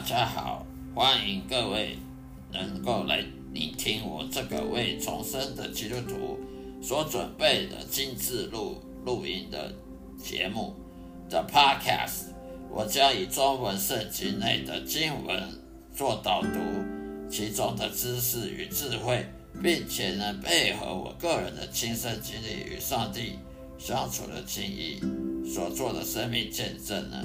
大家好，欢迎各位能够来聆听我这个为重生的基督徒所准备的精致录录音的节目的 Podcast。我将以中文圣经内的经文做导读，其中的知识与智慧，并且呢配合我个人的亲身经历与上帝相处的经历所做的生命见证呢，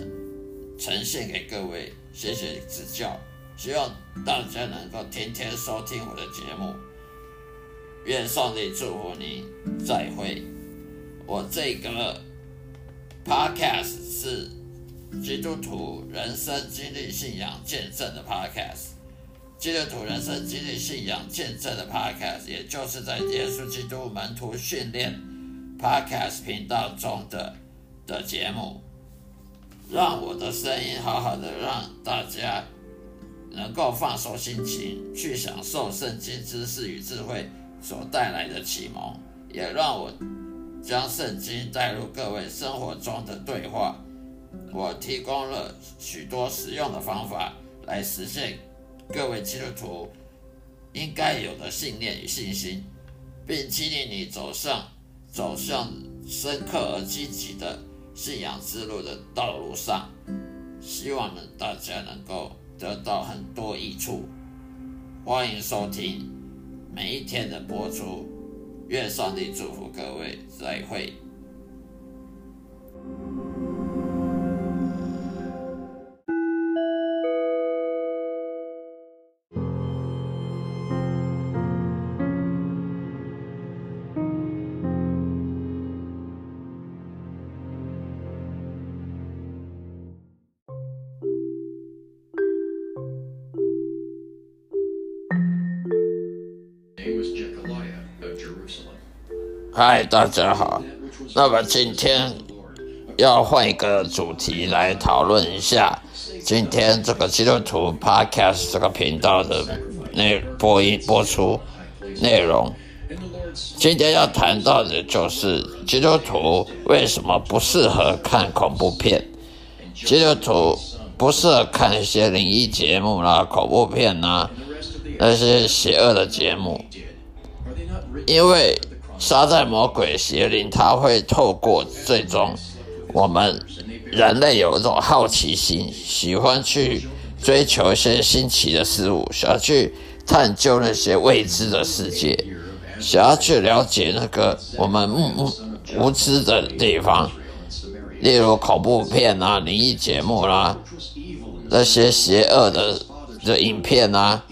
呈现给各位，谢谢指教。希望大家能够天天收听我的节目，愿上帝祝福你。再会。我这个 Podcast 是。基督徒人生经历信仰见证的 Podcast，基督徒人生经历信仰见证的 Podcast，也就是在耶稣基督门徒训练 Podcast 频道中的的节目，让我的声音好好的让大家能够放松心情，去享受圣经知识与智慧所带来的启蒙，也让我将圣经带入各位生活中的对话。我提供了许多实用的方法来实现各位基督徒应该有的信念与信心，并激励你走上走向深刻而积极的信仰之路的道路上。希望呢大家能够得到很多益处。欢迎收听每一天的播出，愿上帝祝福各位，再会。嗨，大家好。那么今天要换一个主题来讨论一下今天这个基督徒 Podcast 这个频道的内播音播出内容。今天要谈到的就是基督徒为什么不适合看恐怖片？基督徒不适合看一些灵异节目啦、恐怖片呐，那些邪恶的节目。因为撒旦魔鬼邪灵，他会透过这种我们人类有一种好奇心，喜欢去追求一些新奇的事物，想要去探究那些未知的世界，想要去了解那个我们无无知的地方，例如恐怖片啊、灵异节目啦，那些邪恶的的影片啊。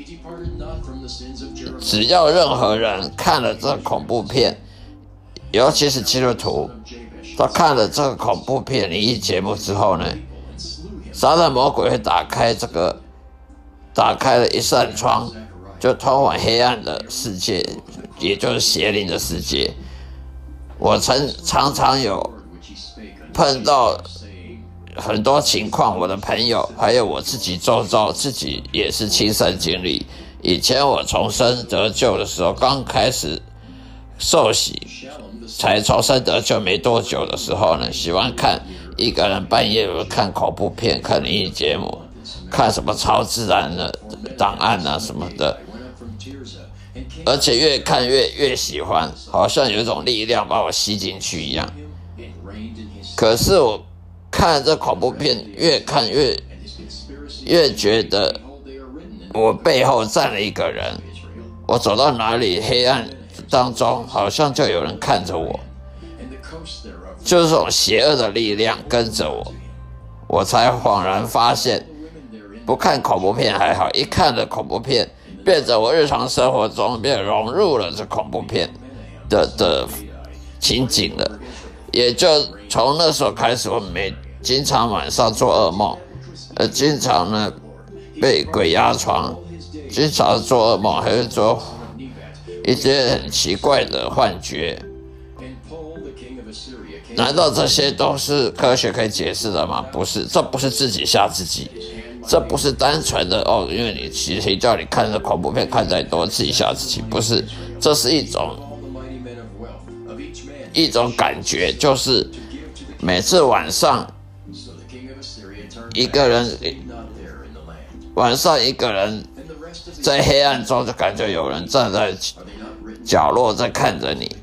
只要任何人看了这恐怖片，尤其是基督徒，他看了这个恐怖片灵异节目之后呢，撒旦魔鬼会打开这个，打开了一扇窗，就通往黑暗的世界，也就是邪灵的世界。我曾常常有碰到很多情况，我的朋友还有我自己周遭，自己也是亲身经历。以前我重生得救的时候，刚开始受洗，才重生得救没多久的时候呢，喜欢看一个人半夜看恐怖片、看灵异节目、看什么超自然的档案啊什么的，而且越看越越喜欢，好像有一种力量把我吸进去一样。可是我看这恐怖片，越看越越觉得。我背后站了一个人，我走到哪里，黑暗当中好像就有人看着我，就是这种邪恶的力量跟着我，我才恍然发现，不看恐怖片还好，一看了恐怖片，变成我日常生活中便融入了这恐怖片的的情景了，也就从那时候开始，我每经常晚上做噩梦，呃，经常呢。被鬼压床，经常做噩梦，还是做一些很奇怪的幻觉。难道这些都是科学可以解释的吗？不是，这不是自己吓自己，这不是单纯的哦，因为你谁谁叫你看的恐怖片看再多，自己吓自己，不是，这是一种一种感觉，就是每次晚上一个人。晚上一个人在黑暗中，就感觉有人站在角落在看着你。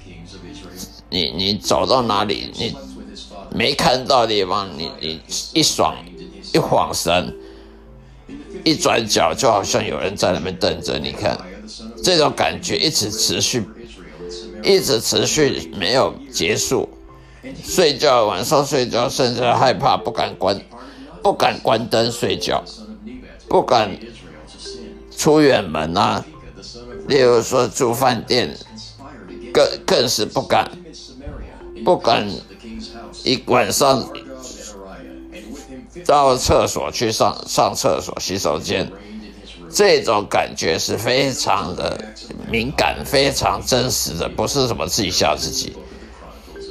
你你走到哪里，你没看到地方，你你一爽一晃神，一转角就好像有人在那边等着你看，这种感觉一直持续，一直持续没有结束。睡觉晚上睡觉，甚至害怕不敢关，不敢关灯睡觉，不敢出远门啊。例如说住饭店，更更是不敢。不敢一晚上到厕所去上上厕所洗手间，这种感觉是非常的敏感、非常真实的，不是什么自己吓自己。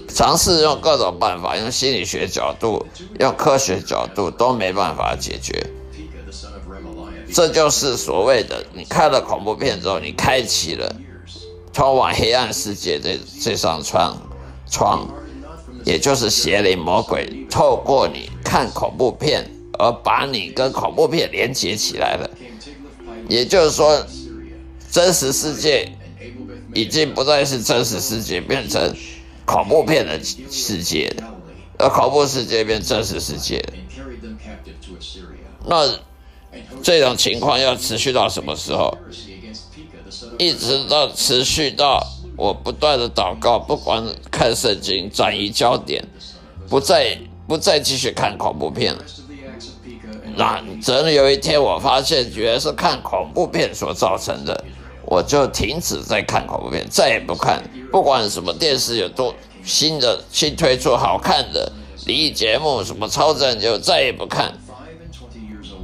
尝试用各种办法，用心理学角度、用科学角度都没办法解决。这就是所谓的，你看了恐怖片之后，你开启了通往黑暗世界这这扇窗。窗，也就是邪灵魔鬼透过你看恐怖片，而把你跟恐怖片连接起来了。也就是说，真实世界已经不再是真实世界，变成恐怖片的世界了，而恐怖世界变真实世界了。那这种情况要持续到什么时候？一直到持续到。我不断的祷告，不管看圣经，转移焦点，不再不再继续看恐怖片了。那真的有一天，我发现，原来是看恐怖片所造成的，我就停止再看恐怖片，再也不看。不管什么电视有多新的新推出好看的灵异节目，什么超人就再也不看。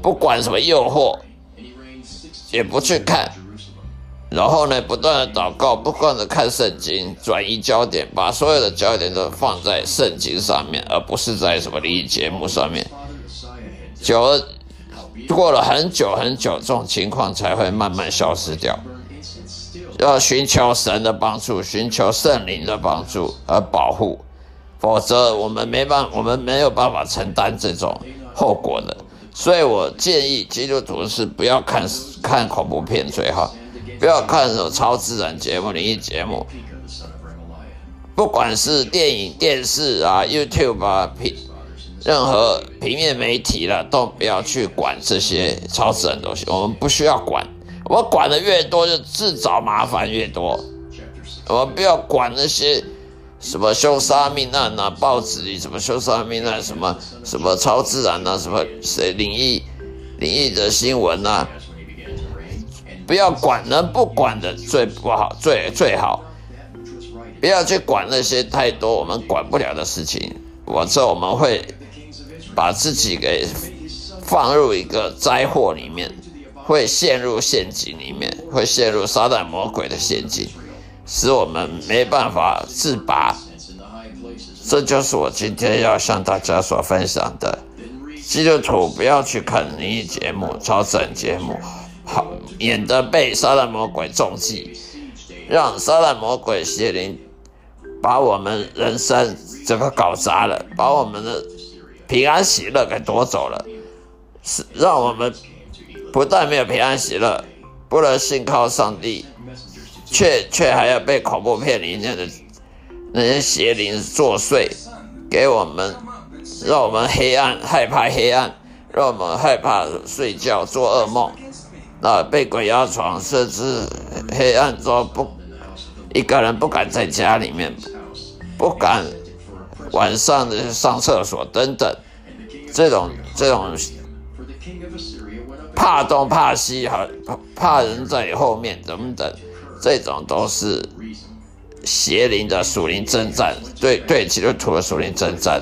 不管什么诱惑，也不去看。然后呢，不断的祷告，不断的看圣经，转移焦点，把所有的焦点都放在圣经上面，而不是在什么礼仪节目上面。久了，过了很久很久，这种情况才会慢慢消失掉。要寻求神的帮助，寻求圣灵的帮助而保护，否则我们没办，我们没有办法承担这种后果的。所以我建议基督徒是不要看看恐怖片最好。不要看什么超自然节目、灵异节目，不管是电影、电视啊、YouTube 啊、平任何平面媒体了，都不要去管这些超自然东西。我们不需要管，我们管的越多，就自找麻烦越多。我们不要管那些什么凶杀命案啊，报纸里什么凶杀命案，什么什么超自然啊，什么谁灵异灵异的新闻啊。不要管，能不管的最不好，最最好，不要去管那些太多我们管不了的事情。我这我们会把自己给放入一个灾祸里面，会陷入陷阱里面，会陷入撒旦魔鬼的陷阱，使我们没办法自拔。这就是我今天要向大家所分享的：基督徒不要去看灵异节目、超整节目。好，免得被撒旦魔鬼中计，让撒旦魔鬼邪灵把我们人生这个搞砸了，把我们的平安喜乐给夺走了，是让我们不但没有平安喜乐，不能信靠上帝，却却还要被恐怖片里面的那些邪灵作祟，给我们让我们黑暗害怕黑暗，让我们害怕睡觉做噩梦。那被鬼压床，甚至黑暗中不一个人不敢在家里面，不敢晚上的上厕所等等，这种这种怕东怕西，还怕怕人在后面等等，这种都是邪灵的属灵征战，对对基督徒的属灵征战，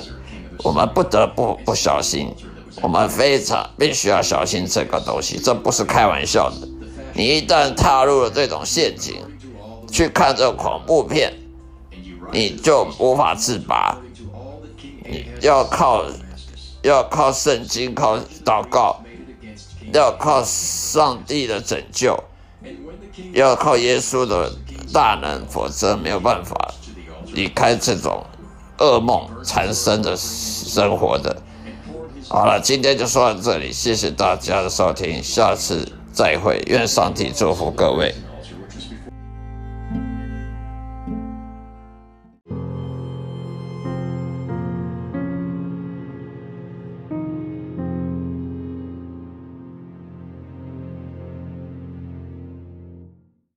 我们不得不不小心。我们非常必须要小心这个东西，这不是开玩笑的。你一旦踏入了这种陷阱，去看这恐怖片，你就无法自拔。你要靠要靠圣经，靠祷告，要靠上帝的拯救，要靠耶稣的大能，否则没有办法离开这种噩梦缠身的生活的。好了，今天就说到这里，谢谢大家的收听，下次再会，愿上帝祝福各位。